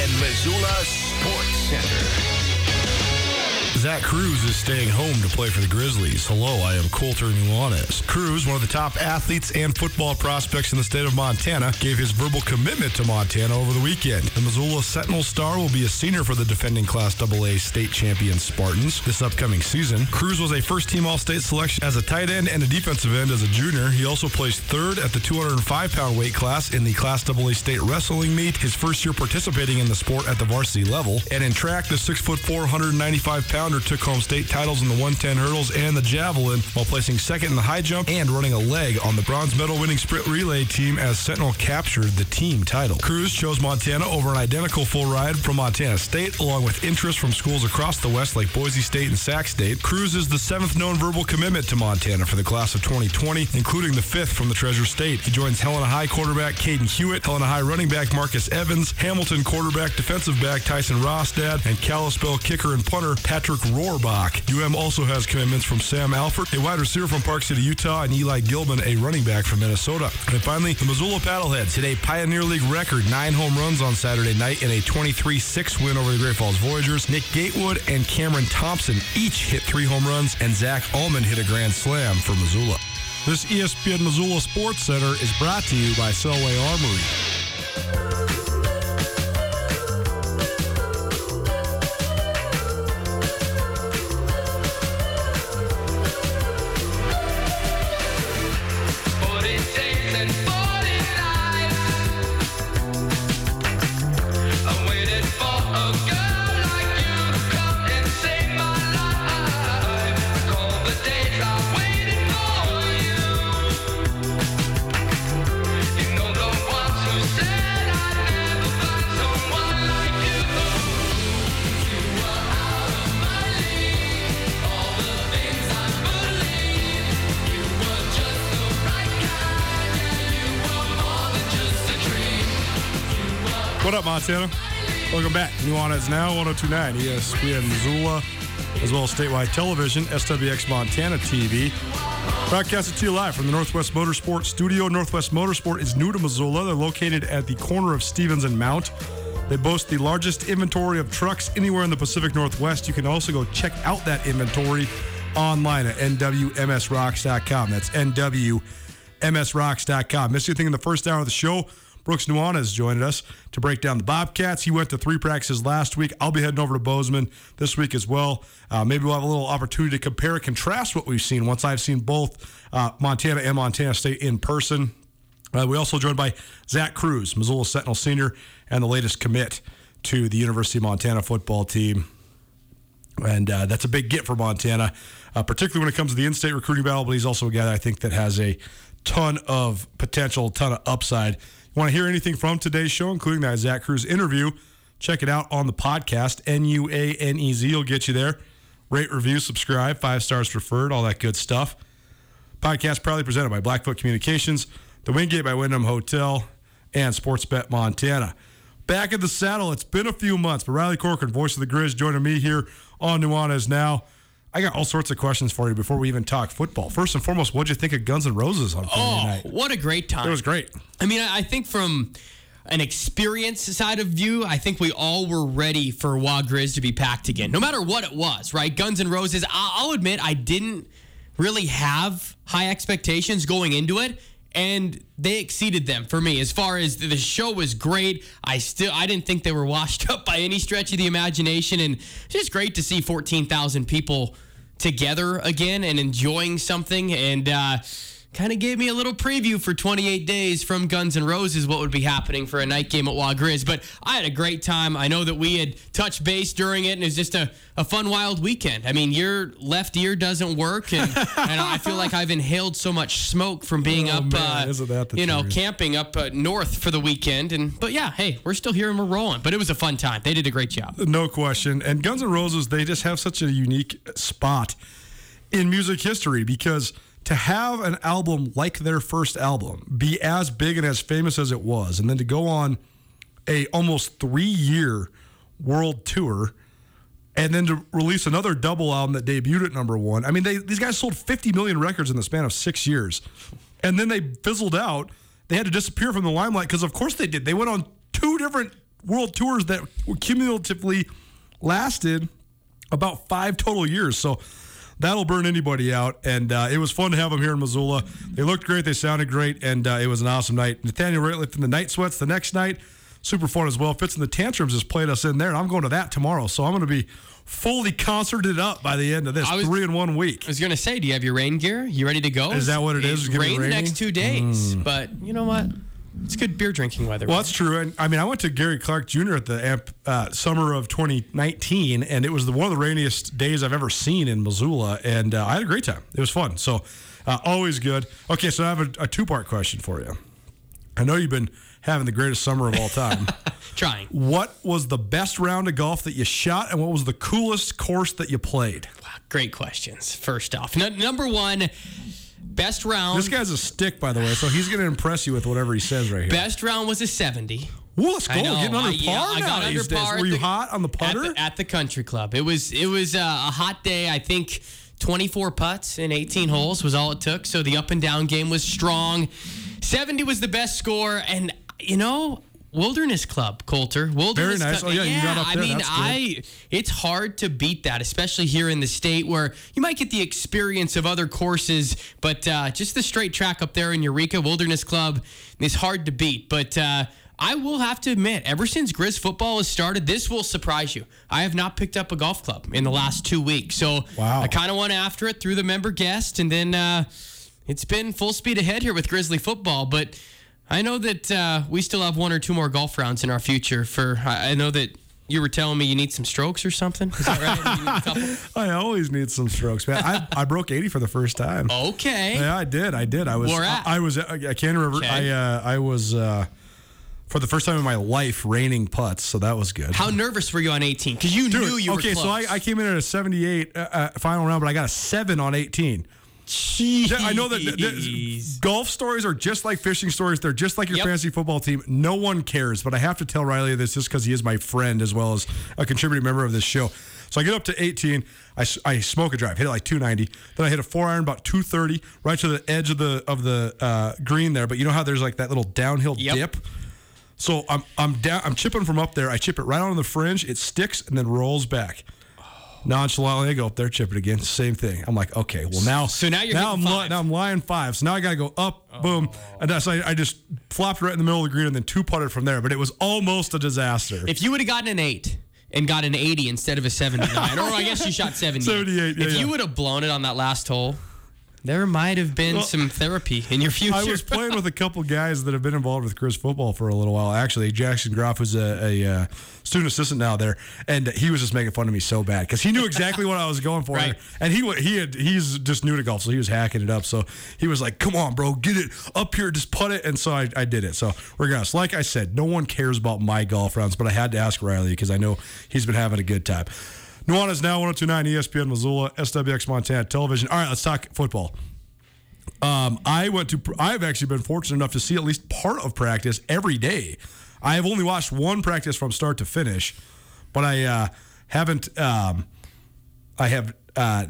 ESPN Missoula. Zach Cruz is staying home to play for the Grizzlies. Hello, I am Colter Nuanez. Cruz, one of the top athletes and football prospects in the state of Montana, gave his verbal commitment to Montana over the weekend. The Missoula Sentinel star will be a senior for the defending Class AA state champion Spartans this upcoming season. Cruz was a first team All State selection as a tight end and a defensive end as a junior. He also placed third at the 205 pound weight class in the Class AA state wrestling meet, his first year participating in the sport at the varsity level. And in track, the 6'4, 195 took home state titles in the 110 hurdles and the javelin while placing second in the high jump and running a leg on the bronze medal winning sprint relay team as Sentinel captured the team title. Cruz chose Montana over an identical full ride from Montana State, along with interest from schools across the West like Boise State and Sac State. Cruz is the seventh known verbal commitment to Montana for the class of 2020, including the fifth from the Treasure State. He joins Helena High quarterback Caden Hewitt, Helena High running back Marcus Evans, Hamilton quarterback defensive back Tyson Rostad, and Kalispell kicker and punter Patrick Rohrbach. UM also has commitments from Sam Alford, a wide receiver from Park City, Utah, and Eli Gilman, a running back from Minnesota. And finally, the Missoula Paddleheads hit a Pioneer League record nine home runs on Saturday night in a 23-6 win over the Great Falls Voyagers. Nick Gatewood and Cameron Thompson each hit three home runs, and Zach Ullman hit a grand slam for Missoula. This ESPN Missoula Sports Center is brought to you by Selway Armory. Welcome back. Nuanez Now, 1029 ESPN Missoula, as well as statewide television, SWX Montana TV. Broadcasted to you live from the Northwest Motorsport Studio. Northwest Motorsport is new to Missoula. They're located at the corner of Stevens and Mount. They boast the largest inventory of trucks anywhere in the Pacific Northwest. You can also go check out that inventory online at nwmsrocks.com. That's nwmsrocks.com. Missed anything in the first hour of the show? Brooks Nuanez has joined us to break down the Bobcats. He went to three practices last week. I'll be heading over to Bozeman this week as well. Uh, maybe we'll have a little opportunity to compare and contrast what we've seen once I've seen both uh, Montana and Montana State in person. Uh, we also joined by Zach Cruz, Missoula Sentinel senior, and the latest commit to the University of Montana football team. And uh, that's a big get for Montana, uh, particularly when it comes to the in-state recruiting battle. But he's also a guy that I think that has a ton of potential, ton of upside. Want to hear anything from today's show, including that Zach Cruz interview? Check it out on the podcast. N U A N E Z will get you there. Rate, review, subscribe, five stars preferred, all that good stuff. Podcast proudly presented by Blackfoot Communications, the Wingate by Wyndham Hotel, and Sportsbet Montana. Back at the saddle, it's been a few months, but Riley Corcoran, voice of the Griz, joining me here on Nuanez now. I got all sorts of questions for you before we even talk football. First and foremost, what'd you think of Guns N' Roses on Friday Oh, night? what a great time. It was great. I mean, I I think from an experience side of view, I think we all were ready for Wa Griz to be packed again, no matter what it was, right? Guns N' Roses, I'll admit, I didn't really have high expectations going into it. And they exceeded them for me. As far as the show was great, I still I didn't think they were washed up by any stretch of the imagination, and it's just great to see fourteen thousand people together again and enjoying something and uh, kind of gave me a little preview for 28 days from Guns N' Roses what would be happening for a night game at Wa Griz. But I had a great time. I know that we had touched base during it and it was just a, a fun, wild weekend. I mean, your left ear doesn't work and, and I feel like I've inhaled so much smoke from being Oh, up, man, uh, isn't that the you know, truth? camping up uh, north for the weekend. And But yeah, hey, we're still here and we're rolling. But it was a fun time. They did a great job. No question. And Guns N' Roses, they just have such a unique spot in music history because to have an album like their first album be as big and as famous as it was, and then to go on a almost three year world tour, and then to release another double album that debuted at number one. I mean, they, these guys sold 50 million records in the span of six years, and then they fizzled out. They had to disappear from the limelight because, of course, they did. They went on two different world tours that cumulatively lasted about five total years. So that'll burn anybody out. And uh, it was fun to have them here in Missoula. They looked great. They sounded great. And uh, it was an awesome night. Nathaniel Rateliff and the Night Sweats the next night. Super fun as well. Fitz and the Tantrums has played us in there. And I'm going to that tomorrow. So I'm going to be fully concerted up by the end of this. Was- Three in one week. I was gonna say, do you have your rain gear? You ready to go? Is that what it is? It's It's rain the next two days, but you know what? It's good beer drinking weather. Well, that's true. And I mean, I went to Gary Clark Jr. at the amp, uh, summer of 2019, and it was the, one of the rainiest days I've ever seen in Missoula, and uh, I had a great time. It was fun. So, uh, always good. Okay, so I have a, a two part question for you. I know you've been having the greatest summer of all time. Trying. what was the best round of golf that you shot, and what was the coolest course that you played? Great questions. First off, N- number one, best round. This guy's a stick, by the way, so he's going to impress you with whatever he says right here. best round was a 70. Well, let's go. I know. Getting under I, par yeah, I now got under these days. par. at Were you the- hot on the at putter? the, at the country club? It was it was uh, a hot day. I think 24 putts in 18 holes was all it took. So the up and down game was strong. 70 was the best score, and you know. Wilderness Club, Colter. Wilderness Very nice. Club. Oh, yeah, you got up I mean, That's good. I it's hard to beat that, especially here in the state where you might get the experience of other courses, but uh, just the straight track up there in Eureka Wilderness Club is hard to beat. But uh, I will have to admit, ever since Griz football has started, this will surprise you. I have not picked up a golf club in the last two weeks, so Wow. I kind of went after it through the member guest, and then uh, it's been full speed ahead here with Grizzly football, but. I know that uh, we still have one or two more golf rounds in our future. For I know that you were telling me you need some strokes or something. Is that right? You need a couple? I always need some strokes, man. I, I broke 80 for the first time. Okay. Yeah, I did. I did. I was. Where at? I, I was. I can't remember. Okay. I uh, I was uh, for the first time in my life raining putts, so that was good. How nervous were you on 18? Because you Dude, knew you okay, were Okay, so. I, I came in at a 78 uh, uh, final round, but I got a seven on 18. Yeah, I know that, that- that golf stories are just like fishing stories. They're just like your Yep. fantasy football team. No one cares, but I have to tell Riley this just because he is my friend as well as a contributing member of this show. So I get up to 18. I, I smoke a drive, hit it like 290. Then I hit a four iron about 230, right to the edge of the of the uh, green there. But you know how there's like that little downhill Yep. dip. So I'm I'm down. I'm chipping from up there. I chip it right on the fringe. It sticks and then rolls back. Nonchalantly, I go up there, chip it again. Same thing. I'm like, okay, well now, So now you're now I'm li- now I'm lying five. So now I got to go up, boom, and that's I, I just flopped right in the middle of the green and then two putted from there. But it was almost a disaster. If you would have gotten an eight and got an 80 instead of a 79, or I guess you shot 78. 78, yeah, if you would have blown it on that last hole, there might have been Well, some therapy in your future. I was playing with a couple guys that have been involved with Griz football for a little while. Actually, Jackson Groff was a, a uh, student assistant now there, and he was just making fun of me so bad because he knew exactly what I was going for, Right. and he he had he's just new to golf, so he was hacking it up. So he was like, "Come on, bro, get it up here, just put it." And so I, I did it. So regardless, like I said, no one cares about my golf rounds, but I had to ask Riley because I know he's been having a good time. Nuanez now 1029 ESPN Missoula, SWX Montana Television. All right, let's talk football. Um, I went to. I've actually been fortunate enough to see at least part of practice every day. I have only watched one practice from start to finish, but I uh, haven't. Um, I have. Uh,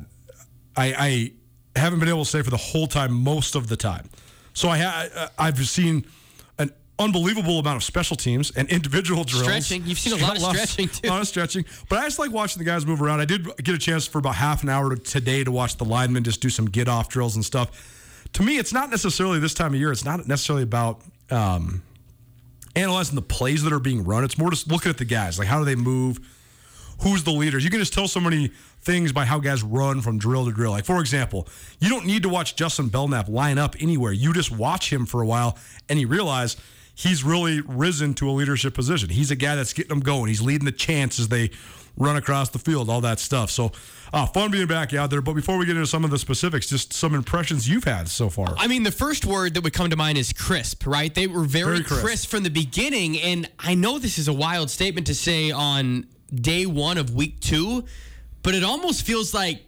I, I haven't been able to stay for the whole time most of the time. So I ha- I've seen unbelievable amount of special teams and individual drills. Stretching. You've seen a lot of stretching, too. A lot of stretching. But I just like watching the guys move around. I did get a chance for about half an hour today to watch the linemen just do some get off drills and stuff. To me, it's not necessarily this time of year. It's not necessarily about um, analyzing the plays that are being run. It's more just looking at the guys. Like, how do they move? who's the leaders. You can just tell so many things by how guys run from drill to drill. Like, for example, you don't need to watch Justin Belknap line up anywhere. You just watch him for a while and you realize he's really risen to a leadership position. He's a guy that's getting them going. He's leading the chants as they run across the field, all that stuff. So, uh, fun being back out there. But before we get into some of the specifics, just some impressions you've had so far. I mean, the first word that would come to mind is crisp, right? They were very, Very crisp. crisp. from the beginning. And I know this is a wild statement to say on day one of week two, but it almost feels like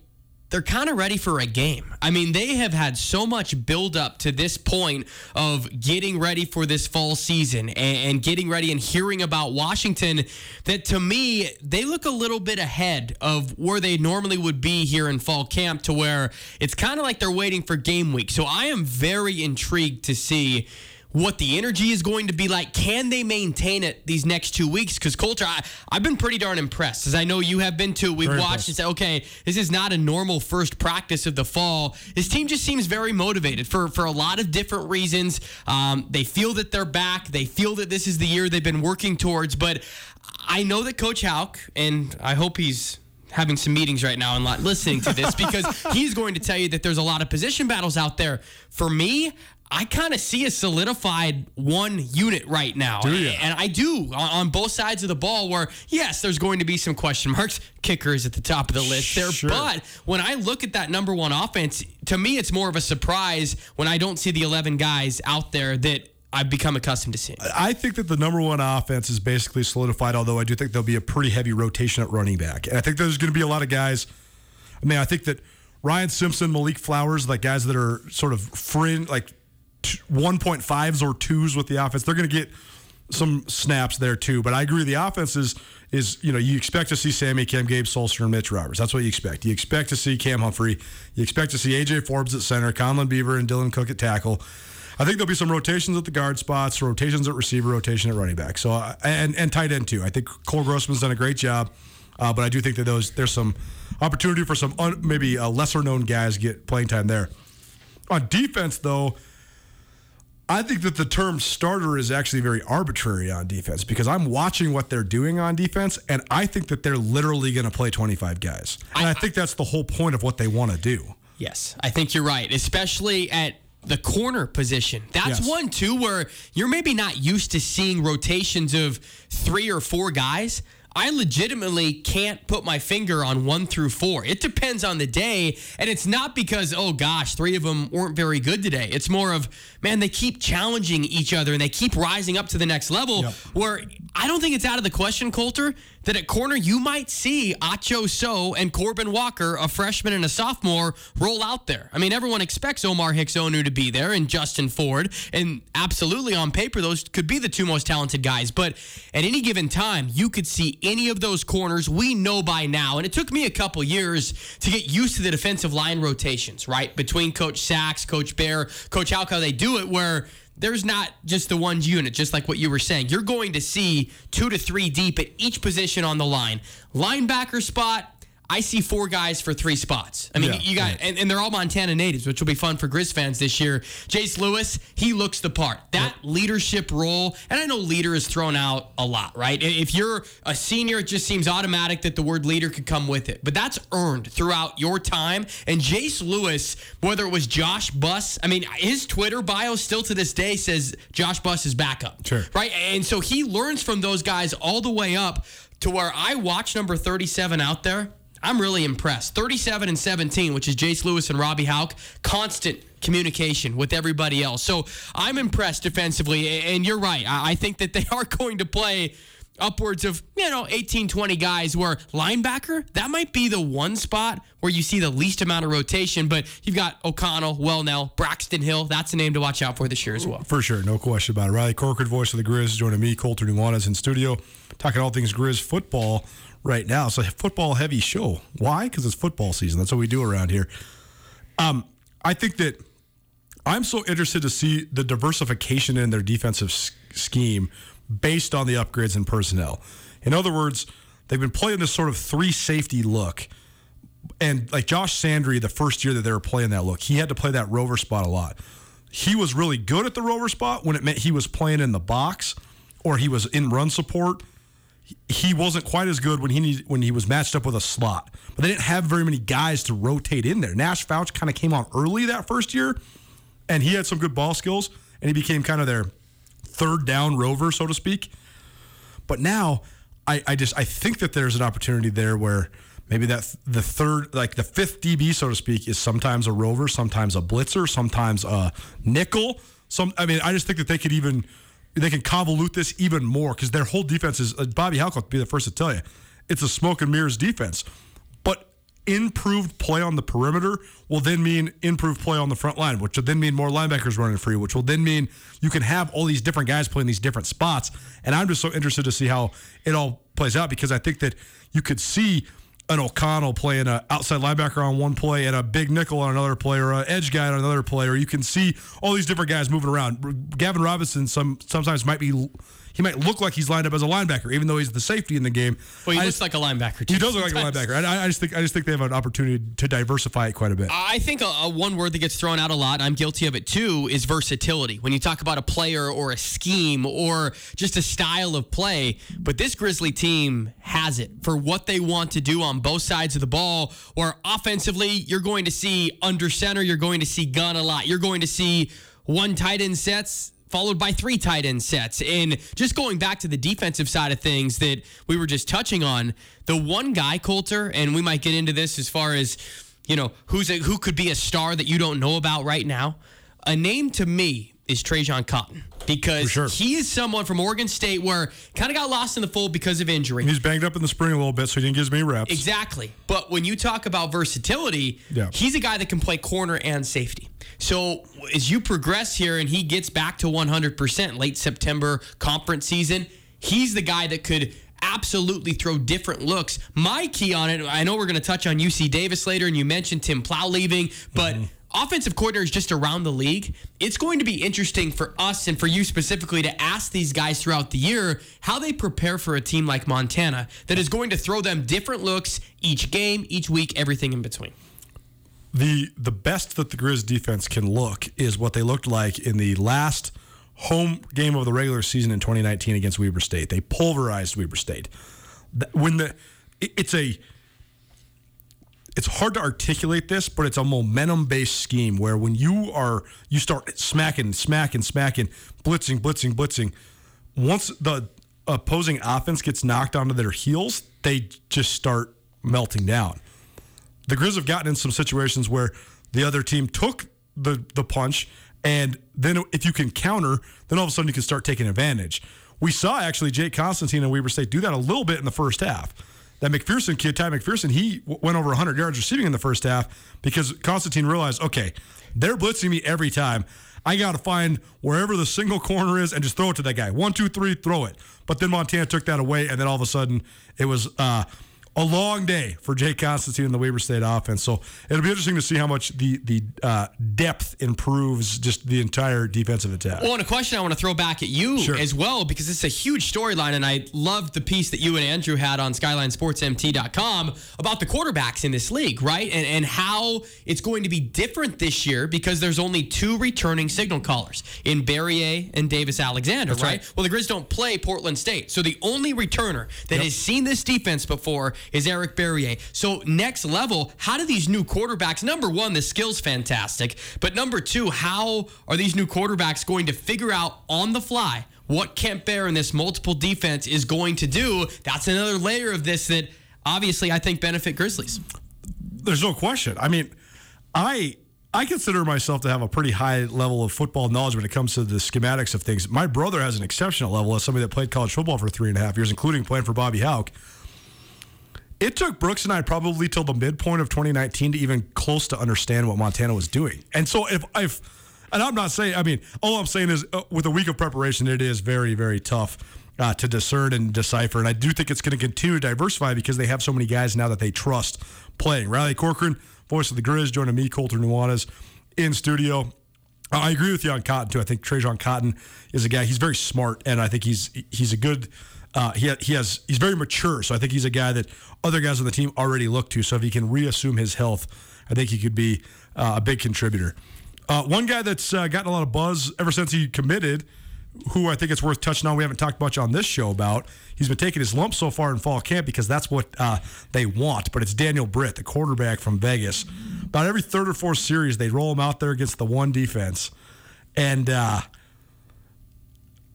they're kind of ready for a game. I mean, they have had so much buildup to this point of getting ready for this fall season and, and getting ready and hearing about Washington that to me, they look a little bit ahead of where they normally would be here in fall camp to where it's kind of like they're waiting for game week. So I am very intrigued to see what the energy is going to be like. Can they maintain it these next two weeks? Because Colter, I, I've been pretty darn impressed, as I know you have been too. We've Very watched impressed. and said, okay, this is not a normal first practice of the fall. This team just seems very motivated for for a lot of different reasons. Um, they feel that they're back. They feel that this is the year they've been working towards. But I know that Coach Hauck, and I hope he's having some meetings right now and listening to this because he's going to tell you that there's a lot of position battles out there. For me, I kind of see a solidified one unit right now. And I do on, on both sides of the ball where, yes, there's going to be some question marks. Kicker is at the top of the list there. Sure. But when I look at that number one offense, to me, it's more of a surprise when I don't see the 11 guys out there that I've become accustomed to seeing. I think that the number one offense is basically solidified, although I do think there'll be a pretty heavy rotation at running back. And I think there's going to be a lot of guys. I mean, I think that Ryan Simpson, Malik Flowers, like guys that are sort of fringe, like t- 1.5s or 2s with the offense, they're going to get some snaps there too. But I agree, the offense is, is you know, you expect to see Sammy, Cam, Gabe, Sulser, and Mitch Roberts. That's what you expect. You expect to see Cam Humphrey. You expect to see AJ Forbes at center, Conlan Beaver, and Dylan Cook at tackle. I think there'll be some rotations at the guard spots, rotations at receiver, rotation at running back. So uh, and and tight end too. I think Cole Grossman's done a great job, uh, but I do think that those there's some opportunity for some un, maybe uh, lesser known guys get playing time there. On defense, though, I think that the term starter is actually very arbitrary on defense because I'm watching what they're doing on defense, and I think that they're literally going to play 25 guys, and I think that's the whole point of what they want to do. Yes, I think you're right, especially at the corner position. That's Yes. one too where you're maybe not used to seeing rotations of three or four guys. I legitimately can't put my finger on one through four. It depends on the day. And it's not because, oh gosh, three of them weren't very good today. It's more of, man, they keep challenging each other and they keep rising up to the next level. Yep. Where I don't think it's out of the question, Colter, that at corner you might see Acho So and Corbin Walker, a freshman and a sophomore, roll out there. I mean, everyone expects Omar Hicks Onu to be there and Justin Ford. And absolutely on paper, those could be the two most talented guys. But at any given time, you could see any of those corners. We know by now, and it took me a couple years to get used to the defensive line rotations, right? Between Coach Sachs, Coach Baer, Coach how they do it, where there's not just the one unit, just like what you were saying. You're going to see two to three deep at each position on the line. Linebacker spot, I see four guys for three spots. I mean, Yeah, you got, right. and, and they're all Montana natives, which will be fun for Griz fans this year. Jace Lewis, he looks the part. That leadership role, and I know leader is thrown out a lot, right? If you're a senior, it just seems automatic that the word leader could come with it. But that's earned throughout your time. And Jace Lewis, whether it was Josh Buss, I mean, his Twitter bio still to this day says Josh Buss is backup. Sure. Right? And so he learns from those guys all the way up to where I watch number 37 out there. I'm really impressed. 37 and 17, which is Jace Lewis and Robbie Hauck, constant communication with everybody else. So I'm impressed defensively. And you're right. I think that they are going to play upwards of, you know, 18, 20 guys where linebacker, that might be the one spot where you see the least amount of rotation. But you've got O'Connell, Welnel, Braxton Hill. That's a name to watch out for this year as well. For sure, no question about it. Riley Corcoran, voice of the Griz, joining me, Colter Nuanez, in studio, talking all things Griz football right now. It's a football heavy show. Why? Because it's football season. That's what we do around here. Um, I think that I'm so interested to see the diversification in their defensive s- scheme based on the upgrades in personnel. In other words, they've been playing this sort of three safety look. And like Josh Sandry, the first year that they were playing that look, he had to play that rover spot a lot. He was really good at the rover spot when it meant he was playing in the box or he was in run support. He wasn't quite as good when he need, when he was matched up with a slot. But they didn't have very many guys to rotate in there. Nash Fouch kind of came on early that first year, and he had some good ball skills, and he became kind of their third down rover, so to speak. But now, I, I just I think that there's an opportunity there where maybe that the third, like the fifth DB, so to speak, is sometimes a rover, sometimes a blitzer, sometimes a nickel. Some, I mean, I just think that they could even they can convolute this even more because their whole defense is. Uh, Bobby will be the first to tell you, it's a smoke and mirrors defense. But improved play on the perimeter will then mean improved play on the front line, which will then mean more linebackers running free, which will then mean you can have all these different guys playing these different spots. And I'm just so interested to see how it all plays out because I think that you could see an O'Connell playing an outside linebacker on one play and a big nickel on another play or an edge guy on another play, or you can see all these different guys moving around. Gavin Robinson some sometimes might be he might look like he's lined up as a linebacker, even though he's the safety in the game. Well, he I looks just- like a linebacker. Too. he does look like a linebacker. I, I just think I just think they have an opportunity to diversify it quite a bit. I think a, a one word that gets thrown out a lot, I'm guilty of it too, is versatility. When you talk about a player or a scheme or just a style of play, but this Grizzly team has it for what they want to do on both sides of the ball. Or offensively, you're going to see under center, you're going to see gun a lot. You're going to see one tight end sets followed by three tight end sets. And just going back to the defensive side of things that we were just touching on, the one guy, Colter, and we might get into this as far as, you know, who's a, who could be a star that you don't know about right now. A name to me is Trajan Cotton because sure. he is someone from Oregon State where kind of got lost in the fold because of injury. He's banged up in the spring a little bit, so he didn't give as many reps. Exactly. But when you talk about versatility, Yeah. he's a guy that can play corner and safety. So as you progress here and he gets back to 100% late September conference season, he's the guy that could absolutely throw different looks. My key on it, I know we're going to touch on UC Davis later, and you mentioned Tim Plough leaving, but. Mm-hmm. Offensive coordinators just around the league. It's going to be interesting for us and for you specifically to ask these guys throughout the year how they prepare for a team like Montana that is going to throw them different looks each game, each week, everything in between. the the best that the Griz defense can look is what they looked like in the last home game of the regular season in 2019 against Weber State. They pulverized Weber State. When the it's a it's hard to articulate this, but it's a momentum based scheme where when you are you start smacking, smacking, smacking, blitzing, blitzing, blitzing. Once the opposing offense gets knocked onto their heels, they just start melting down the Griz have gotten in some situations where the other team took the the punch, and then if you can counter, then all of a sudden you can start taking advantage. We saw actually Jake Constantine and Weber State do that a little bit in the first half. That McPherson kid, Ty McPherson, he w- went over 100 yards receiving in the first half because Constantine realized, okay, they're blitzing me every time. I got to find wherever the single corner is and just throw it to that guy. One, two, three, throw it. But then Montana took that away, and then all of a sudden it was uh, a long day for Jay Constantine in the Weber State offense. So it'll be interesting to see how much the the uh, depth improves just the entire defensive attack. Well, and a question I want to throw back at you Sure. as well, because it's a huge storyline, and I loved the piece that you and Andrew had on SkylineSportsMT.com about the quarterbacks in this league, right? And, and how it's going to be different this year because there's only two returning signal callers in Barriere and Davis Alexander, right? right. Well, the Griz don't play Portland State. So the only returner that Yep. has seen this defense before is Eric Barriere. So next level, how do these new quarterbacks, number one, the skill's fantastic, but number two, how are these new quarterbacks going to figure out on the fly what Kent Baer and this multiple defense is going to do? That's another layer of this that obviously I think benefit Grizzlies. There's no question. I mean, I I consider myself to have a pretty high level of football knowledge when it comes to the schematics of things. My brother has an exceptional level as somebody that played college football for three and a half years, including playing for Bobby Hauck. It took Brooks and I probably till the midpoint of 2019 to even close to understand what Montana was doing. And so if if and I'm not saying I mean all I'm saying is uh, with a week of preparation it is very very tough uh, to discern and decipher and I do think it's going to continue to diversify because they have so many guys now that they trust playing. Riley Corcoran, voice of the Griz, joining me Colter Nuanez in studio. I agree with you on Cotton too. I think Trajan Cotton is a guy. He's very smart, and I think he's he's a good. Uh, he he has he's very mature, so I think he's a guy that other guys on the team already look to. So if he can reassume his health, I think he could be uh, a big contributor. Uh, one guy that's uh, gotten a lot of buzz ever since he committed, who I think it's worth touching on. We haven't talked much on this show about. He's been taking his lumps so far in fall camp because that's what uh, they want. But it's Daniel Britt, the quarterback from Vegas. About every third or fourth series, they roll him out there against the one defense, and uh,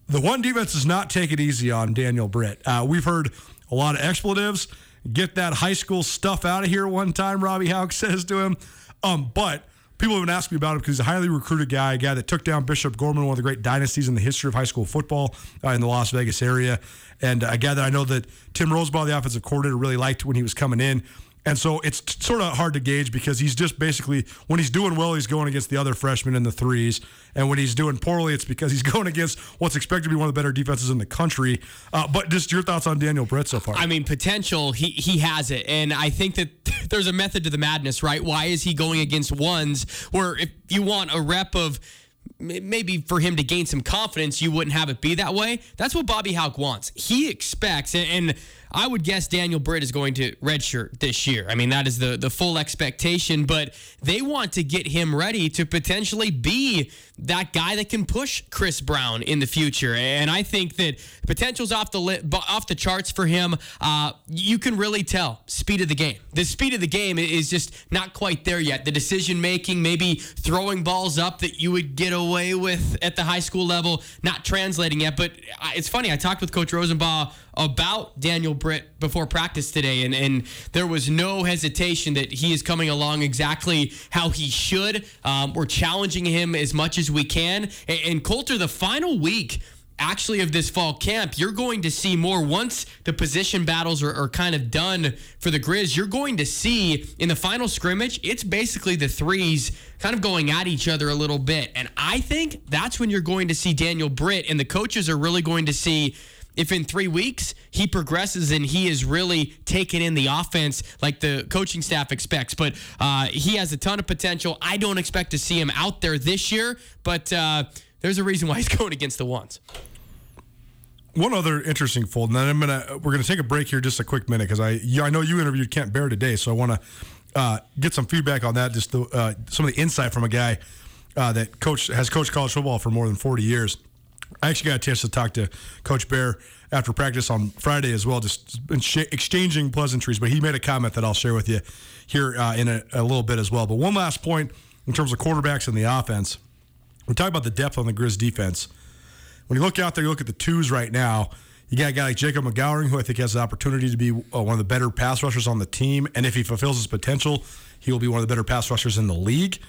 the one defense does not take it easy on Daniel Britt. Uh, we've heard a lot of expletives. Get that high school stuff out of here. One time, Robbie Hauck says to him, um, but. People have been asking me about him because he's a highly recruited guy, a guy that took down Bishop Gorman, one of the great dynasties in the history of high school football uh, in the Las Vegas area, and a guy that I know that Tim Rosenbach, the offensive coordinator, really liked when he was coming in. And so it's t- sort of hard to gauge because he's just basically, when he's doing well, he's going against the other freshmen in the threes. And when he's doing poorly, it's because he's going against what's expected to be one of the better defenses in the country. Uh, but just your thoughts on Daniel Britt so far? I mean, potential, he he has it, and I think that there's a method to the madness, right? Why is he going against ones where if you want a rep of maybe for him to gain some confidence, you wouldn't have it be that way. That's what Bobby Hauck wants. He expects, and I would guess Daniel Britt is going to redshirt this year. I mean, that is the the full expectation, but they want to get him ready to potentially be that guy that can push Kris Brown in the future. And I think that potential's off the li- off the charts for him. Uh, you can really tell speed of the game. The speed of the game is just not quite there yet. The decision making, maybe throwing balls up that you would get away with at the high school level, not translating yet. But it's funny. I talked with Coach Rosenbach about Daniel Britt before practice today, and, and there was no hesitation that he is coming along exactly how he should. Um, we're challenging him as much as we can. And, and Colter, the final week actually of this fall camp, you're going to see more once the position battles are, are kind of done for the Griz. You're going to see in the final scrimmage, it's basically the threes kind of going at each other a little bit. And I think that's when you're going to see Daniel Britt, and the coaches are really going to see if in three weeks he progresses and he is really taking in the offense like the coaching staff expects. But uh, he has a ton of potential. I don't expect to see him out there this year, but uh, there's a reason why he's going against the ones. One other interesting fold, and then I'm gonna we're gonna take a break here just a quick minute because I I know you interviewed Kent Baer today, so I want to uh, get some feedback on that. Just the, uh, some of the insight from a guy uh, that coach has coached college football for more than 40 years. I actually got a chance to talk to Coach Baer after practice on Friday as well, just exchanging pleasantries. But he made a comment that I'll share with you here uh, in a, a little bit as well. But one last point in terms of quarterbacks and the offense. We talk about the depth on the Griz defense. When you look out there, you look at the twos right now. You got a guy like Jacob McGowering, who I think has the opportunity to be uh, one of the better pass rushers on the team. And if he fulfills his potential, he will be one of the better pass rushers in the league.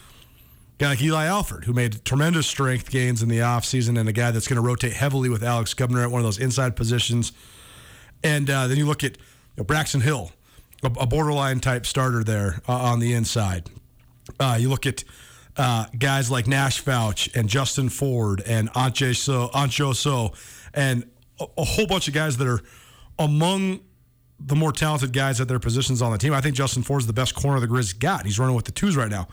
Guy like Eli Alford, who made tremendous strength gains in the offseason, and a guy that's going to rotate heavily with Alex Gubner at one of those inside positions. And uh, then you look at you know, Braxton Hill, a, a borderline type starter there uh, on the inside. Uh, you look at uh, guys like Nash Fouch and Justin Ford and Anche So, Ancho So, and a, a whole bunch of guys that are among the more talented guys at their positions on the team. I think Justin Ford is the best corner the Griz got. He's running with the twos right now.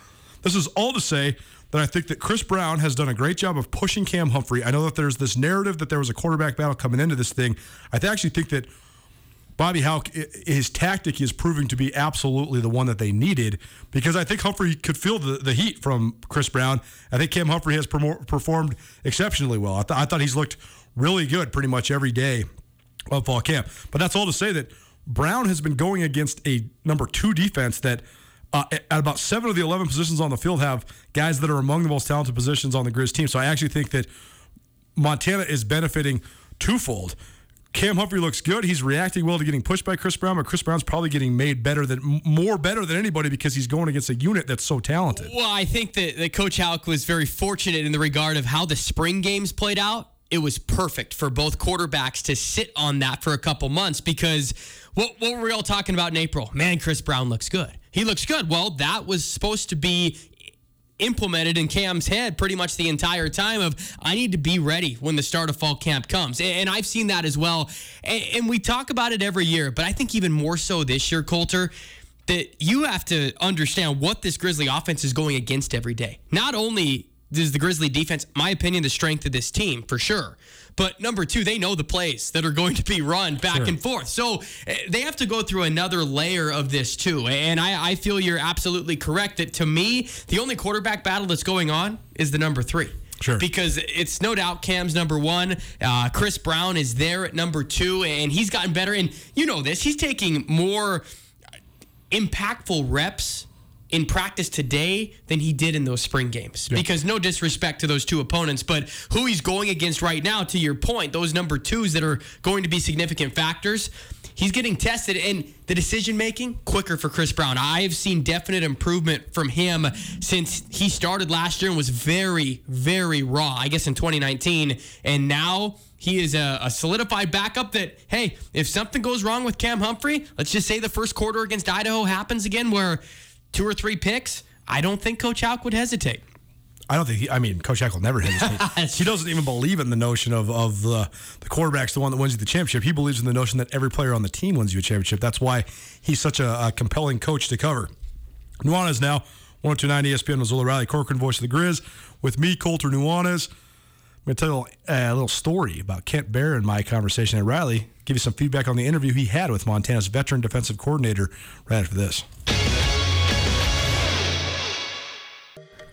This is all to say that I think that Kris Brown has done a great job of pushing Cam Humphrey. I know that there's this narrative that there was a quarterback battle coming into this thing. I actually think that Bobby Hauck, his tactic is proving to be absolutely the one that they needed because I think Humphrey could feel the, the heat from Kris Brown. I think Cam Humphrey has performed exceptionally well. I, th- I thought he's looked really good pretty much every day of fall camp. But that's all to say that Brown has been going against a number two defense that uh, at about seven of the 11 positions on the field have guys that are among the most talented positions on the Griz team. So I actually think that Montana is benefiting twofold. Cam Humphrey looks good. He's reacting well to getting pushed by Kris Brown, but Kris Brown's probably getting made better than more better than anybody because he's going against a unit that's so talented. Well, I think that, that Coach Hauck was very fortunate in the regard of how the spring games played out. It was perfect for both quarterbacks to sit on that for a couple months because what, what were we all talking about in April? Man, Kris Brown looks good. He looks good. Well, that was supposed to be implemented in Cam's head pretty much the entire time of I need to be ready when the start of fall camp comes. And I've seen that as well. And we talk about it every year, but I think even more so this year, Colter, that you have to understand what this Grizzly offense is going against every day. Not only is the Grizzly defense, my opinion, the strength of this team for sure. But number two, they know the plays that are going to be run back sure. and forth. So eh, they have to go through another layer of this too. And I, I feel you're absolutely correct that to me, the only quarterback battle that's going on is the number three. Sure. Because it's no doubt Cam's number one. Uh, Kris Brown is there at number two, and he's gotten better. And you know this, he's taking more impactful reps in practice today than he did in those spring games. Yeah. Because no disrespect to those two opponents, but who he's going against right now, to your point, those number twos that are going to be significant factors, he's getting tested and the decision making quicker for Kris Brown. I've seen definite improvement from him since he started last year and was very, very raw, I guess in 2019. And now he is a, a, solidified backup that, hey, if something goes wrong with Cam Humphrey, let's just say the first quarter against Idaho happens again where two or three picks, I don't think Coach Hauck would hesitate. I don't think he, I mean, Coach will never hesitate. he doesn't even believe in the notion of, of the, the quarterback's the one that wins you the championship. He believes in the notion that every player on the team wins you a championship. That's why he's such a, a compelling coach to cover. Nuanez now, 1029 ESPN Missoula Riley Corcoran, voice of the Griz, with me, Colter Nuanez. I'm going to tell you a, a little story about Kent Baer and my conversation at Riley. Give you some feedback on the interview he had with Montana's veteran defensive coordinator right after this.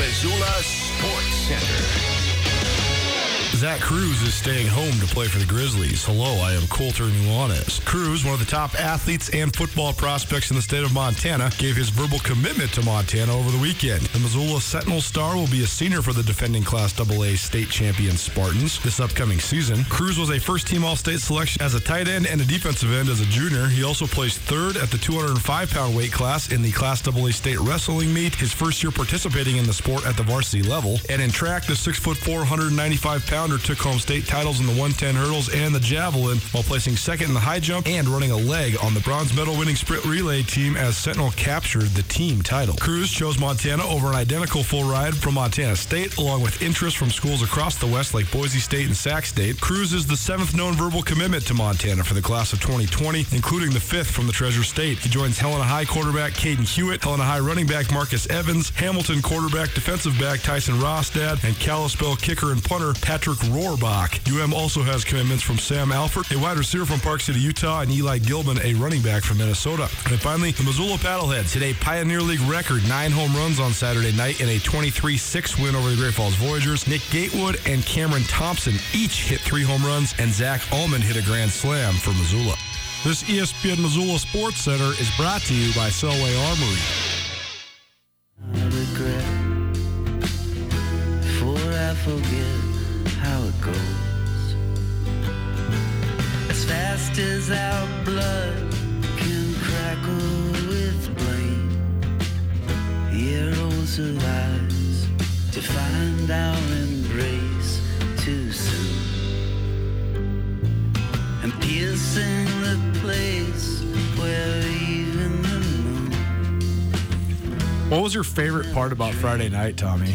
Missoula. Zach Cruz is staying home to play for the Grizzlies. Hello, I am Colter Nuanez. Cruz, one of the top athletes and football prospects in the state of Montana, gave his verbal commitment to Montana over the weekend. The Missoula Sentinel star will be a senior for the defending Class AA state champion Spartans this upcoming season. Cruz was a first team All State selection as a tight end and a defensive end as a junior. He also placed third at the 205 pound weight class in the Class AA state wrestling meet, his first year participating in the sport at the varsity level. And in track, the 6'4, 195 pound took home state titles in the 110 hurdles and the javelin while placing second in the high jump and running a leg on the bronze medal winning sprint relay team as Sentinel captured the team title. Cruz chose Montana over an identical full ride from Montana State along with interest from schools across the West like Boise State and Sac State. Cruz is the seventh known verbal commitment to Montana for the class of 2020, including the fifth from the Treasure State. He joins Helena High quarterback Caden Hewitt, Helena High running back Marcus Evans, Hamilton quarterback defensive back Tyson Rostad, and Kalispell kicker and punter Patrick Rohrbach. UM also has commitments from Sam Alford, a wide receiver from Park City, Utah, and Eli Gilman, a running back from Minnesota. And finally, the Missoula Paddleheads hit a Pioneer League record nine home runs on Saturday night in a 23-6 win over the Great Falls Voyagers. Nick Gatewood and Cameron Thompson each hit three home runs, and Zach Allman hit a grand slam for Missoula. This ESPN Missoula Sports Center is brought to you by Selway Armory. As our blood can crackle with blame. Heroes arise to find our embrace too soon. And piercing the place where even the moon What was your favorite part about Friday night, Tommy?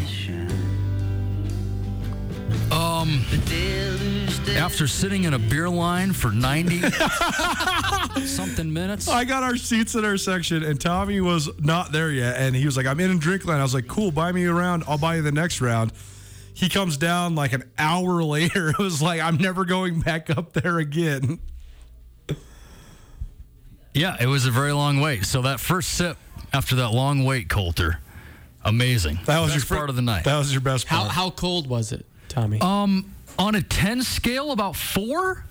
After sitting in a beer line for 90 something minutes. I got our seats in our section, and Tommy was not there yet. And he was like, I'm in a drink line. I was like, cool, buy me a round. I'll buy you the next round. He comes down like an hour later. It was like, I'm never going back up there again. Yeah, it was a very long wait. So that first sip after that long wait, Colter, amazing. That was Best your part of the night. That was your best How part. how cold was it, Tommy? Um, on a 10 scale, about four.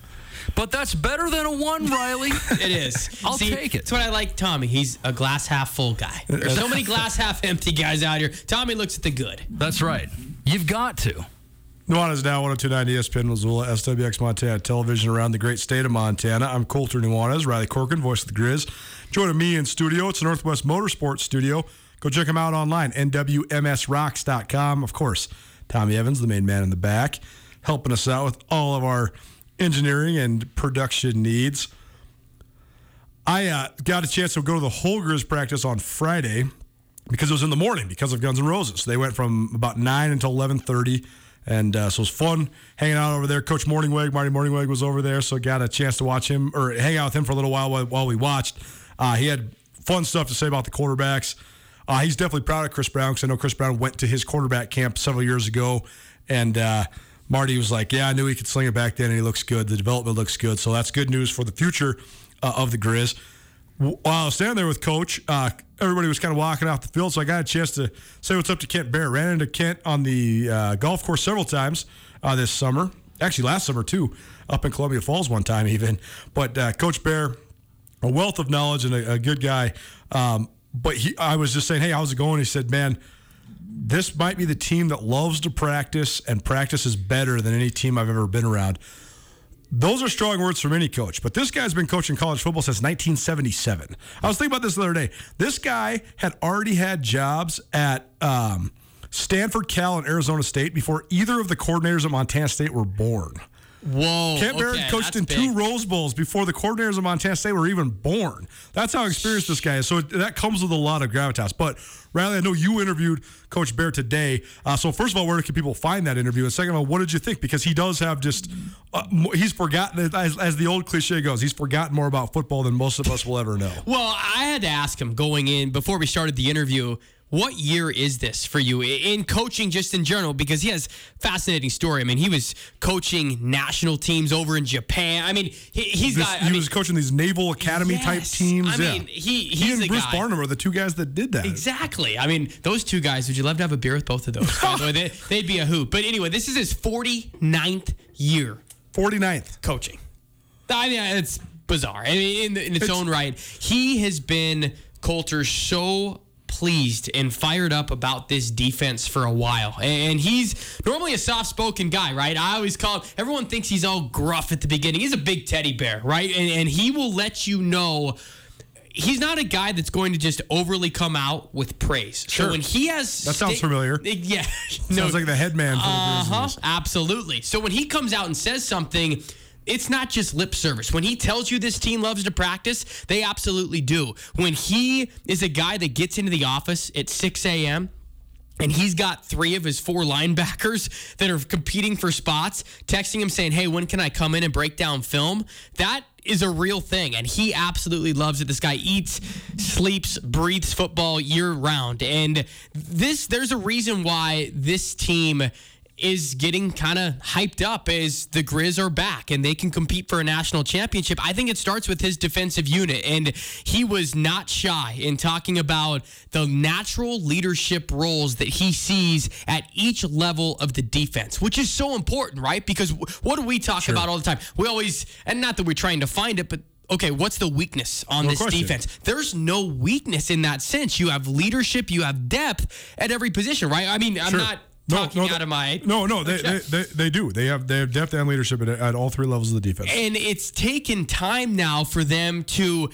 But that's better than a one, Riley. It is. I'll See, take it. That's what I like, Tommy. He's a glass half full guy. There's so many glass half empty guys out here. Tommy looks at the good. That's right. You've got to. Nuanez now 1029 ESPN Missoula, SWX Montana television around the great state of Montana. I'm Colter Nuanez, Riley Corcoran, voice of the Griz. Joining me in studio, it's the Northwest Motorsports Studio. Go check them out online, nwmsrocks.com. Of course, Tommy Evans, the main man in the back, helping us out with all of our engineering and production needs. I uh, got a chance to go to the Holgers practice on Friday because it was in the morning because of Guns N' Roses. They went from about nine until eleven thirty, and uh, so it was fun hanging out over there. Coach Mornhinweg, Marty Mornhinweg was over there, so got a chance to watch him or hang out with him for a little while while, while we watched. Uh, he had fun stuff to say about the quarterbacks. Uh, he's definitely proud of Kris Brown because I know Kris Brown went to his quarterback camp several years ago, and uh, Marty was like, "Yeah, I knew he could sling it back then, and he looks good. The development looks good, so that's good news for the future uh, of the Griz." while I was standing there with Coach, uh, everybody was kind of walking off the field, so I got a chance to say what's up to Kent Baer. Ran into Kent on the uh, golf course several times uh, this summer, actually last summer too, up in Columbia Falls one time even. But Coach Baer, a wealth of knowledge and a, a good guy. Um, but he, I was just saying, hey, how's it going? He said, man, this might be the team that loves to practice and practices better than any team I've ever been around. Those are strong words from any coach, but this guy's been coaching college football since 1977. I was thinking about this the other day. This guy had already had jobs at um, Stanford, Cal, and Arizona State before either of the coordinators at Montana State were born. Whoa. Kent Barrett okay, coached in two. Rose Bowls before the coordinators of Montana State were even born. That's how experienced this guy is. So it, that comes with a lot of gravitas. But Riley, I know you interviewed Coach Baer today. Uh, so first of all, where can people find that interview? And second of all, what did you think? Because he does have just uh, he's forgotten as, as the old cliche goes. He's forgotten more about football than most of us will ever know. Well, I had to ask him going in before we started the interview. What year is this for you in coaching, just in general? Because he has fascinating story. I mean, he was coaching national teams over in Japan. I mean, he, he's This- got. I he mean, was coaching these Naval Academy type teams. I yeah. mean, he- he and Bruce guy. Barnum are the two guys that did that. Exactly. I mean, those two guys, would you love to have a beer with both of those? By the way, they, they'd be a hoot. But anyway, this is his 49th year 49th. coaching. I mean, it's bizarre. I mean, in, in its, own right, he has been Colter so pleased and fired up about this defense for a while. And he's normally a soft-spoken guy, right? I always call him, everyone thinks he's all gruff at the beginning. He's a big teddy bear, right? And, and he will let you know he's not a guy that's going to just overly come out with praise. Sure. So when he has That sounds familiar. Yeah. Sounds like the head man for Uh huh. Absolutely. So when he comes out and says something, it's not just lip service. When he tells you this team loves to practice, they absolutely do. When he is a guy that gets into the office at 6 a.m., and he's got three of his four linebackers that are competing for spots, texting him saying, Hey, when can I come in and break down film? That is a real thing. And he absolutely loves it. This guy eats, sleeps, breathes football year round. And this, there's a reason why this team is getting kind of hyped up as the Grizz are back and they can compete for a national championship. I think it starts with his defensive unit, and he was not shy in talking about the natural leadership roles that he sees at each level of the defense, which is so important, right? Because what do we talk about all the time? We always, and not that we're trying to find it, but okay, what's the weakness on this defense? There's no weakness in that sense. You have leadership, you have depth at every position, right? I mean, I'm Sure. not talking no, out of my no, no, they, they, they, they do. They have they have depth and leadership at, at all three levels of the defense. And it's taken time now for them to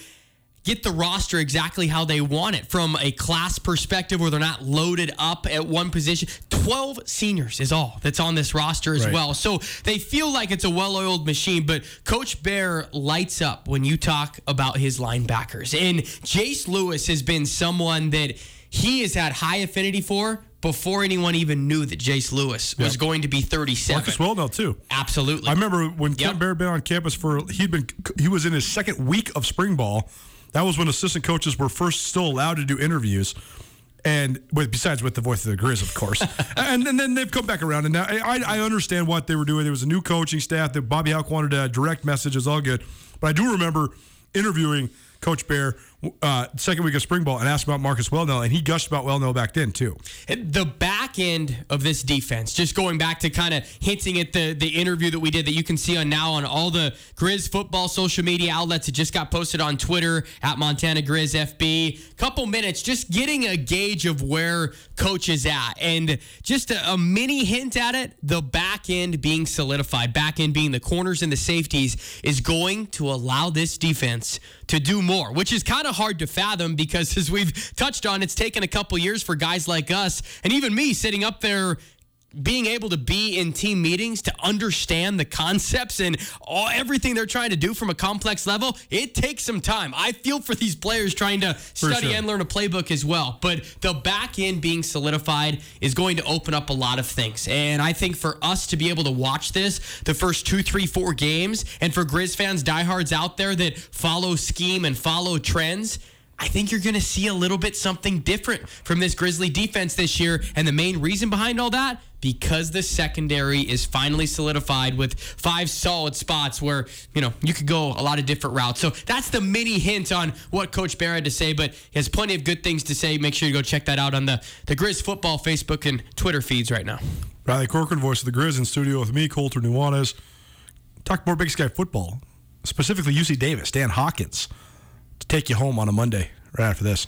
get the roster exactly how they want it from a class perspective where they're not loaded up at one position. 12 seniors is all that's on this roster as Right. well. So they feel like it's a well oiled machine, but Coach Baer lights up when you talk about his linebackers. And Jace Lewis has been someone that he has had high affinity for. Before anyone even knew that Jace Lewis was going to be 37. Marcus Welnel too. Absolutely. I remember when Yep. Kent Baer been on campus for he'd been he was in his second week of spring ball. That was when assistant coaches were first still allowed to do interviews. And with besides with the voice of the Griz, of course, and, and then they've come back around. And now I, I understand what they were doing. There was a new coaching staff that Bobby Hauck wanted a direct message. It's all good, but I do remember interviewing Coach Baer uh, second week of spring ball and asked about Marcus Welnel, and he gushed about Welnel back then too. the back end of this defense, just going back to kind of hinting at the the interview that we did that you can see on now on all the Griz football social media outlets. It just got posted on Twitter at Montana Griz FB. Couple minutes, just getting a gauge of where coach is at, and just a, a mini hint at it. The back end being solidified, back end being the corners and the safeties, is going to allow this defense to do more, which is kind of hard to fathom because as we've touched on, it's taken a couple years for guys like us and even me sitting up there being able to be in team meetings to understand the concepts and all everything they're trying to do from a complex level it takes some time. I feel for these players trying to study sure. and learn a playbook as well. But the back end being solidified is going to open up a lot of things. And i think for us to be able to watch this the first two three four games and for griz fans diehards out there that follow scheme and follow trends I think you're going to see a little bit something different from this Grizzly defense this year. And the main reason behind all that, because the secondary is finally solidified with five solid spots where, you know, you could go a lot of different routes. So that's the mini hint on what Coach Baer had to say, but he has plenty of good things to say. Make sure you go check that out on the, the Griz football Facebook and Twitter feeds right now. Riley Corcoran, voice of the Griz, in studio with me, Colter Nuanez. Talk more Big Sky football, specifically UC Davis, Dan Hawkins, to take you home on a Monday right after this.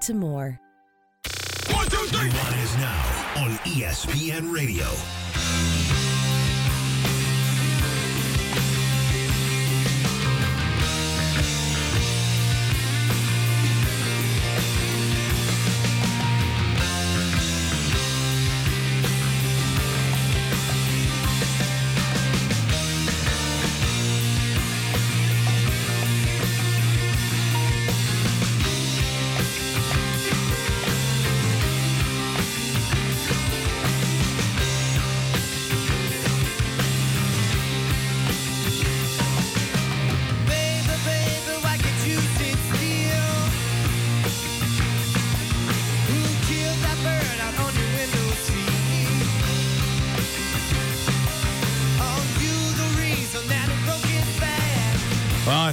to more. Nuanez now on ESPN Radio.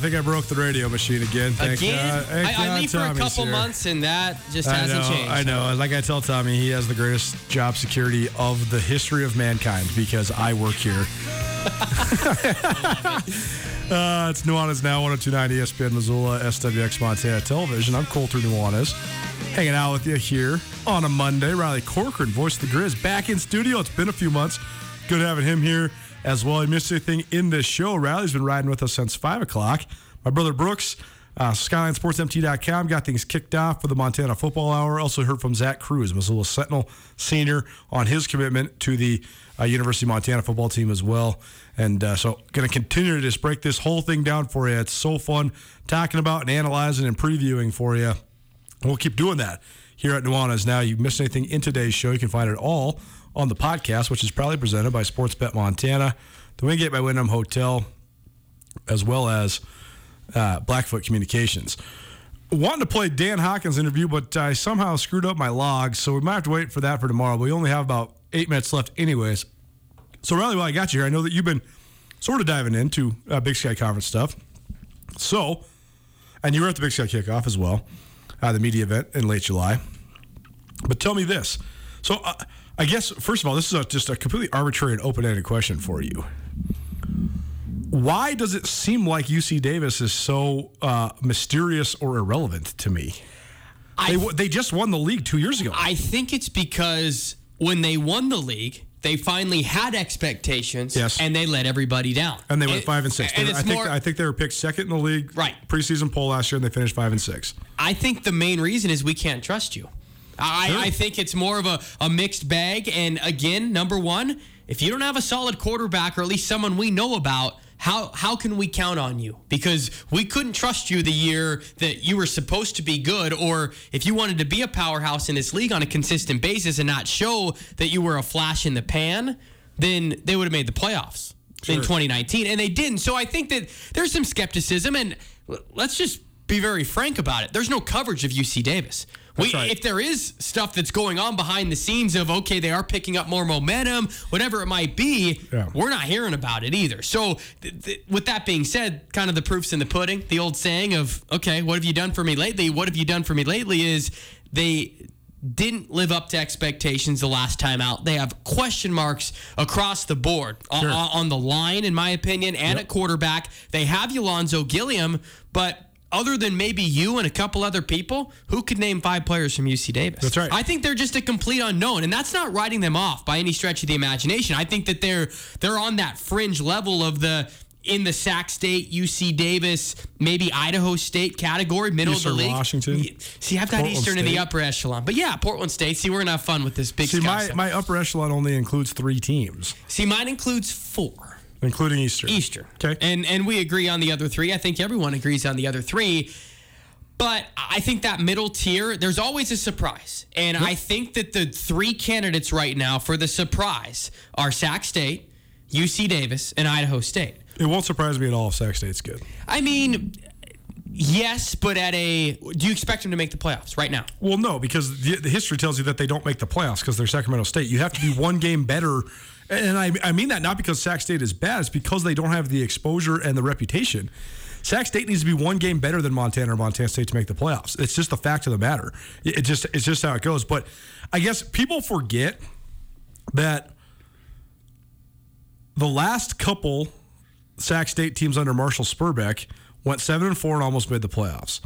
Think I broke the radio machine again. Thank Again, God. Thank I, I God leave for a Tommy's couple here. months and that just I hasn't know, changed. I know. Like I tell Tommy, he has the greatest job security of the history of mankind because I work here. uh, it's Nuanez Now, 1029 ESPN Missoula, SWX Montana Television. I'm Colter Nuanez, hanging out with you here on a Monday. Riley Corcoran, voice of the Griz, back in studio. It's been a few months. Good having him here as well. He missed anything in this show. Riley's been riding with us since 5 o'clock. My brother Brooks, uh, SkylineSportsMT.com got things kicked off for the Montana Football Hour. Also heard from Zach Cruz, Missoula Sentinel senior, on his commitment to the uh, University of Montana football team as well. And uh, so, going to continue to just break this whole thing down for you. It's so fun talking about and analyzing and previewing for you. We'll keep doing that here at Nuanez. Now, you missed anything in today's show, you can find it all on the podcast, which is proudly presented by Sportsbet Montana, the Wingate by Wyndham Hotel, as well as uh, Blackfoot Communications. wanting to play Dan Hawkins' interview, but I somehow screwed up my log, so we might have to wait for that for tomorrow. But we only have about eight minutes left, anyways. So, Riley, while I got you here, I know that you've been sort of diving into uh, Big Sky Conference stuff. So, and you were at the Big Sky kickoff as well, uh, the media event in late July. But tell me this. So, uh, I guess, first of all, this is a, just a completely arbitrary and open ended question for you. Why does it seem like UC Davis is so uh, mysterious or irrelevant to me? I, They, they just won the league two years ago. I think it's because when they won the league, they finally had expectations, Yes. and they let everybody down. and they went five and six. And They- I think more, I think they were picked second in the league Right. preseason poll last year, and they finished five and six. I think the main reason is we can't trust you. I, Sure. I think it's more of a, a mixed bag. And again, number one, if you don't have a solid quarterback or at least someone we know about, how how can we count on you? Because we couldn't trust you the year that you were supposed to be good, or if you wanted to be a powerhouse in this league on a consistent basis and not show that you were a flash in the pan, then they would have made the playoffs in 2019, and they didn't. So I think that there's some skepticism, and let's just be very frank about it. There's no coverage of UC Davis. We, right. If there is stuff that's going on behind the scenes of okay, they are picking up more momentum, whatever it might be, Yeah. we're not hearing about it either. So, th- th- with that being said, kind of the proofs in the pudding. The old saying of okay, what have you done for me lately? What have you done for me lately? Is they didn't live up to expectations the last time out. They have question marks across the board on- Sure. on, on the line, in my opinion, and at quarterback. They have Ulonzo Gilliam, but other than maybe you and a couple other people, who could name five players from UC Davis? That's right. I think they're just a complete unknown, and that's not writing them off by any stretch of the imagination. I think that they're they're on that fringe level of the in the Sac State, UC Davis, maybe Idaho State category, middle Eastern of the league. Washington. See, I've got Portland Eastern in the upper echelon, but yeah, Portland State. See, we're gonna have fun with this big. See, my, stuff. my upper echelon only includes three teams, See, mine includes four. Including Easter. Easter. Okay. And and we agree on the other three. I think everyone agrees on the other three. But I think that middle tier, there's always a surprise. And I think that the three candidates right now for the surprise are Sac State, UC Davis, and Idaho State. It won't surprise me at all if Sac State's good. I mean, yes, but at a do you expect them to make the playoffs right now? Well, no, because the, the history tells you that they don't make the playoffs because they're Sacramento State. You have to be one game better. And I, I mean that not because Sac State is bad, it's because they don't have the exposure and the reputation. Sac State needs to be one game better than Montana or Montana State to make the playoffs. It's just the fact of the matter. It just it's just how it goes. But I guess people forget that the last couple Sac State teams under Marshall Sperbeck went seven and four and almost made the playoffs.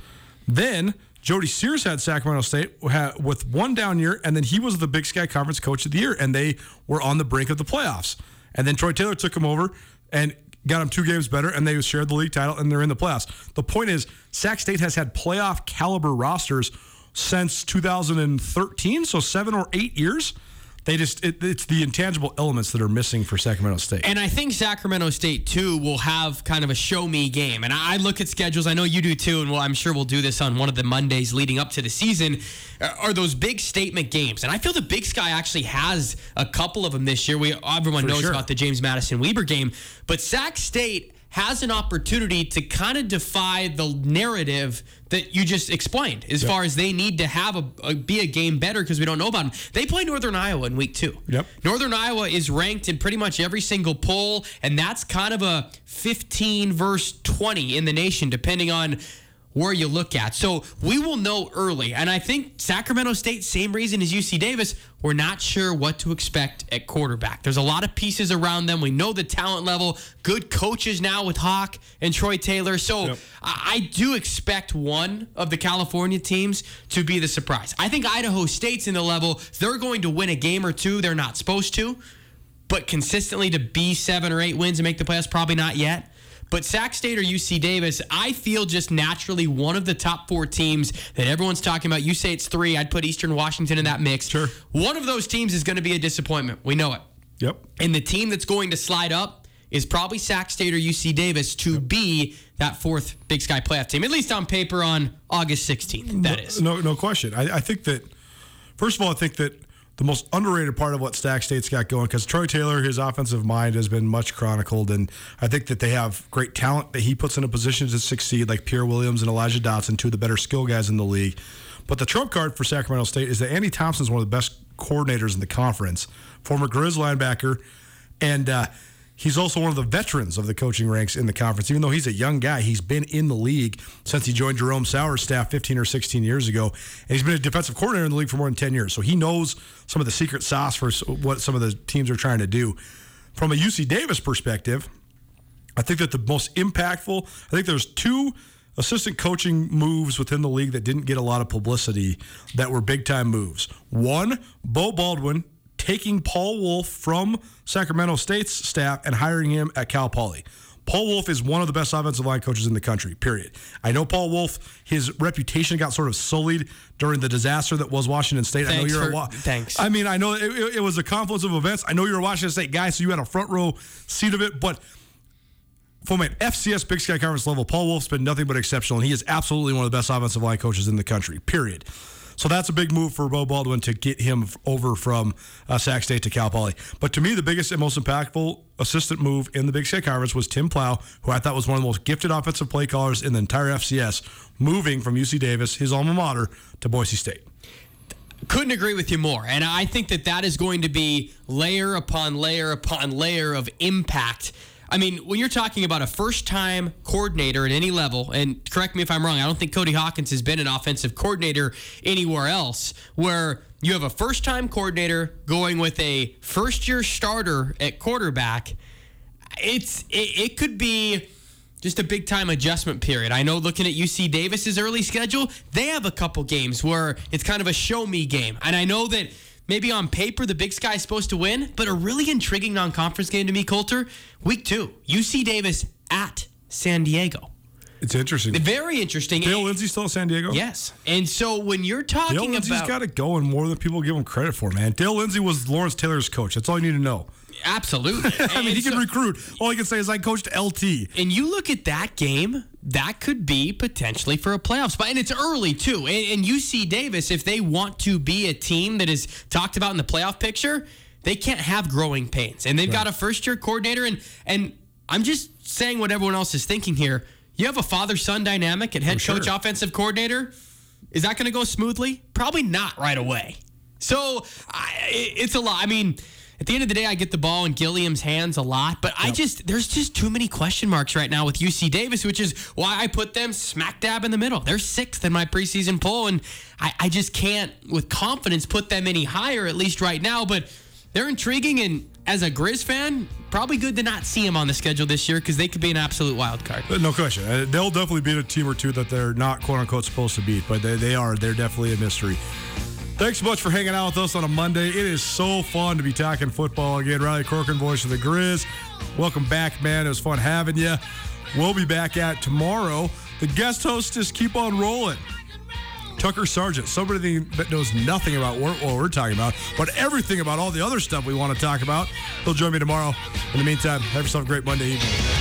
Then Jody Sears had Sacramento State with one down year, and then he was the Big Sky Conference Coach of the Year, and they were on the brink of the playoffs. And then Troy Taylor took him over and got them two games better, and they shared the league title, and they're in the playoffs. The point is, Sac State has had playoff caliber rosters since 2013, so seven or eight years. They just it, it's the intangible elements that are missing for Sacramento State. And I think Sacramento State too will have kind of a show me game. And I look at schedules. I know you do too, and well, I'm sure we'll do this on one of the Mondays leading up to the season. uh, Are those big statement games? And I feel the Big Sky actually has a couple of them this year. We everyone For knows sure. about the James Madison Weber game, but Sac State has an opportunity to kind of defy the narrative that you just explained as far as they need to have a, a be a game better because we don't know about them. They play Northern Iowa in week two. Yep. Northern Iowa is ranked in pretty much every single poll, and that's kind of a 15 verse 20 in the nation, depending on where you look at. So we will know early. And I think Sacramento State, same reason as UC Davis, we're not sure what to expect at quarterback. There's a lot of pieces around them. We know the talent level, good coaches now with Hawk and Troy Taylor. So Yep. I I do expect one of the California teams to be the surprise. I think Idaho State's in the level, they're going to win a game or two. They're not supposed to but consistently to be seven or eight wins and make the playoffs, probably not yet. But Sac State or UC Davis, I feel just naturally one of the top four teams that everyone's talking about. You say it's three, I'd put Eastern Washington in that mix. Sure. One of those teams is going to be a disappointment. We know it. Yep. And the team that's going to slide up is probably Sac State or UC Davis to be that fourth Big Sky playoff team, at least on paper on August 16th. That is. No, no question. I, I think that, first of all, I think that the most underrated part of what Sac State's got going because Troy Taylor, his offensive mind has been much chronicled, and I think that they have great talent that he puts in a position to succeed, like Pierre Williams and Elijah Dotson, two of the better skill guys in the league. But the trump card for Sacramento State is that Andy Thompson is one of the best coordinators in the conference, former Grizz linebacker, and uh, he's also one of the veterans of the coaching ranks in the conference. Even though he's a young guy, he's been in the league since he joined Jerome Souers' staff 15 or 16 years ago, and he's been a defensive coordinator in the league for more than 10 years. So he knows some of the secret sauce for what some of the teams are trying to do. From a UC Davis perspective, I think that the most impactful, I think there's two assistant coaching moves within the league that didn't get a lot of publicity that were big time moves. One, Beau Baldwin taking Paul Wulff from Sacramento State's staff and hiring him at Cal Poly. Paul Wulff is one of the best offensive line coaches in the country, period. I know Paul Wulff, his reputation got sort of sullied during the disaster that was Washington State. Thanks I know you're for- a wa- thanks. I mean, I know it, it- it was a confluence of events. I know you're a Washington State guy, so you had a front row seat of it, but from an FCS Big Sky Conference level, Paul Wolf's been nothing but exceptional, and he is absolutely one of the best offensive line coaches in the country, period. So that's a big move for Beau Baldwin to get him over from uh, Sac State to Cal Poly. But to me, the biggest and most impactful assistant move in the Big Sky Conference was Tim Plough, who I thought was one of the most gifted offensive play callers in the entire FCS, moving from UC Davis, his alma mater, to Boise State. Couldn't agree with you more. And I think that that is going to be layer upon layer upon layer of impact. I mean, when you're talking about a first time coordinator at any level, and correct me if I'm wrong, I don't think Cody Hawkins has been an offensive coordinator anywhere else where you have a first time coordinator going with a first year starter at quarterback. It's it, it could be just a big time adjustment period. I know looking at UC Davis's early schedule, they have a couple games where it's kind of a show me game. And I know that maybe on paper the Big Sky is supposed to win, but a really intriguing non conference game to me, Colter, week two, UC Davis at San Diego. It's interesting. Very interesting. Dale Lindsey still in San Diego? Yes. And so when you're talking Dale Lindsey's about got it going more than people give him credit for, man. Dale Lindsey was Lawrence Taylor's coach. That's all you need to know. absolutely, I mean, And he can recruit. All I can say is I coached LT. And you look at that game, that could be potentially for a playoff spot. And it's early, too. And, and UC Davis, if they want to be a team that is talked about in the playoff picture, they can't have growing pains. And they've got a first year coordinator. And, and I'm just saying what everyone else is thinking here. You have a father son dynamic at head sure. coach, offensive coordinator. Is that going to go smoothly? Probably not right away. So I, it's a lot. I mean, at the end of the day, I get the ball in Gilliam's hands a lot, but I just there's just too many question marks right now with UC Davis, which is why I put them smack dab in the middle. They're sixth in my preseason poll, and I, I just can't with confidence put them any higher, at least right now. But they're intriguing, and as a Grizz fan, probably good to not see them on the schedule this year because they could be an absolute wild card. Uh, No question. Uh, They'll definitely beat a team or two that they're not quote unquote supposed to beat, but they, they are. They're definitely a mystery. Thanks so much for hanging out with us on a Monday. It is so fun to be talking football again. Riley Corcoran, voice of the Griz. Welcome back, man. It was fun having you. We'll be back at tomorrow. The guest hosts just keep on rolling. Tucker Sargent, somebody that knows nothing about what we're talking about, but everything about all the other stuff we want to talk about. He'll join me tomorrow. In the meantime, have yourself a great Monday evening.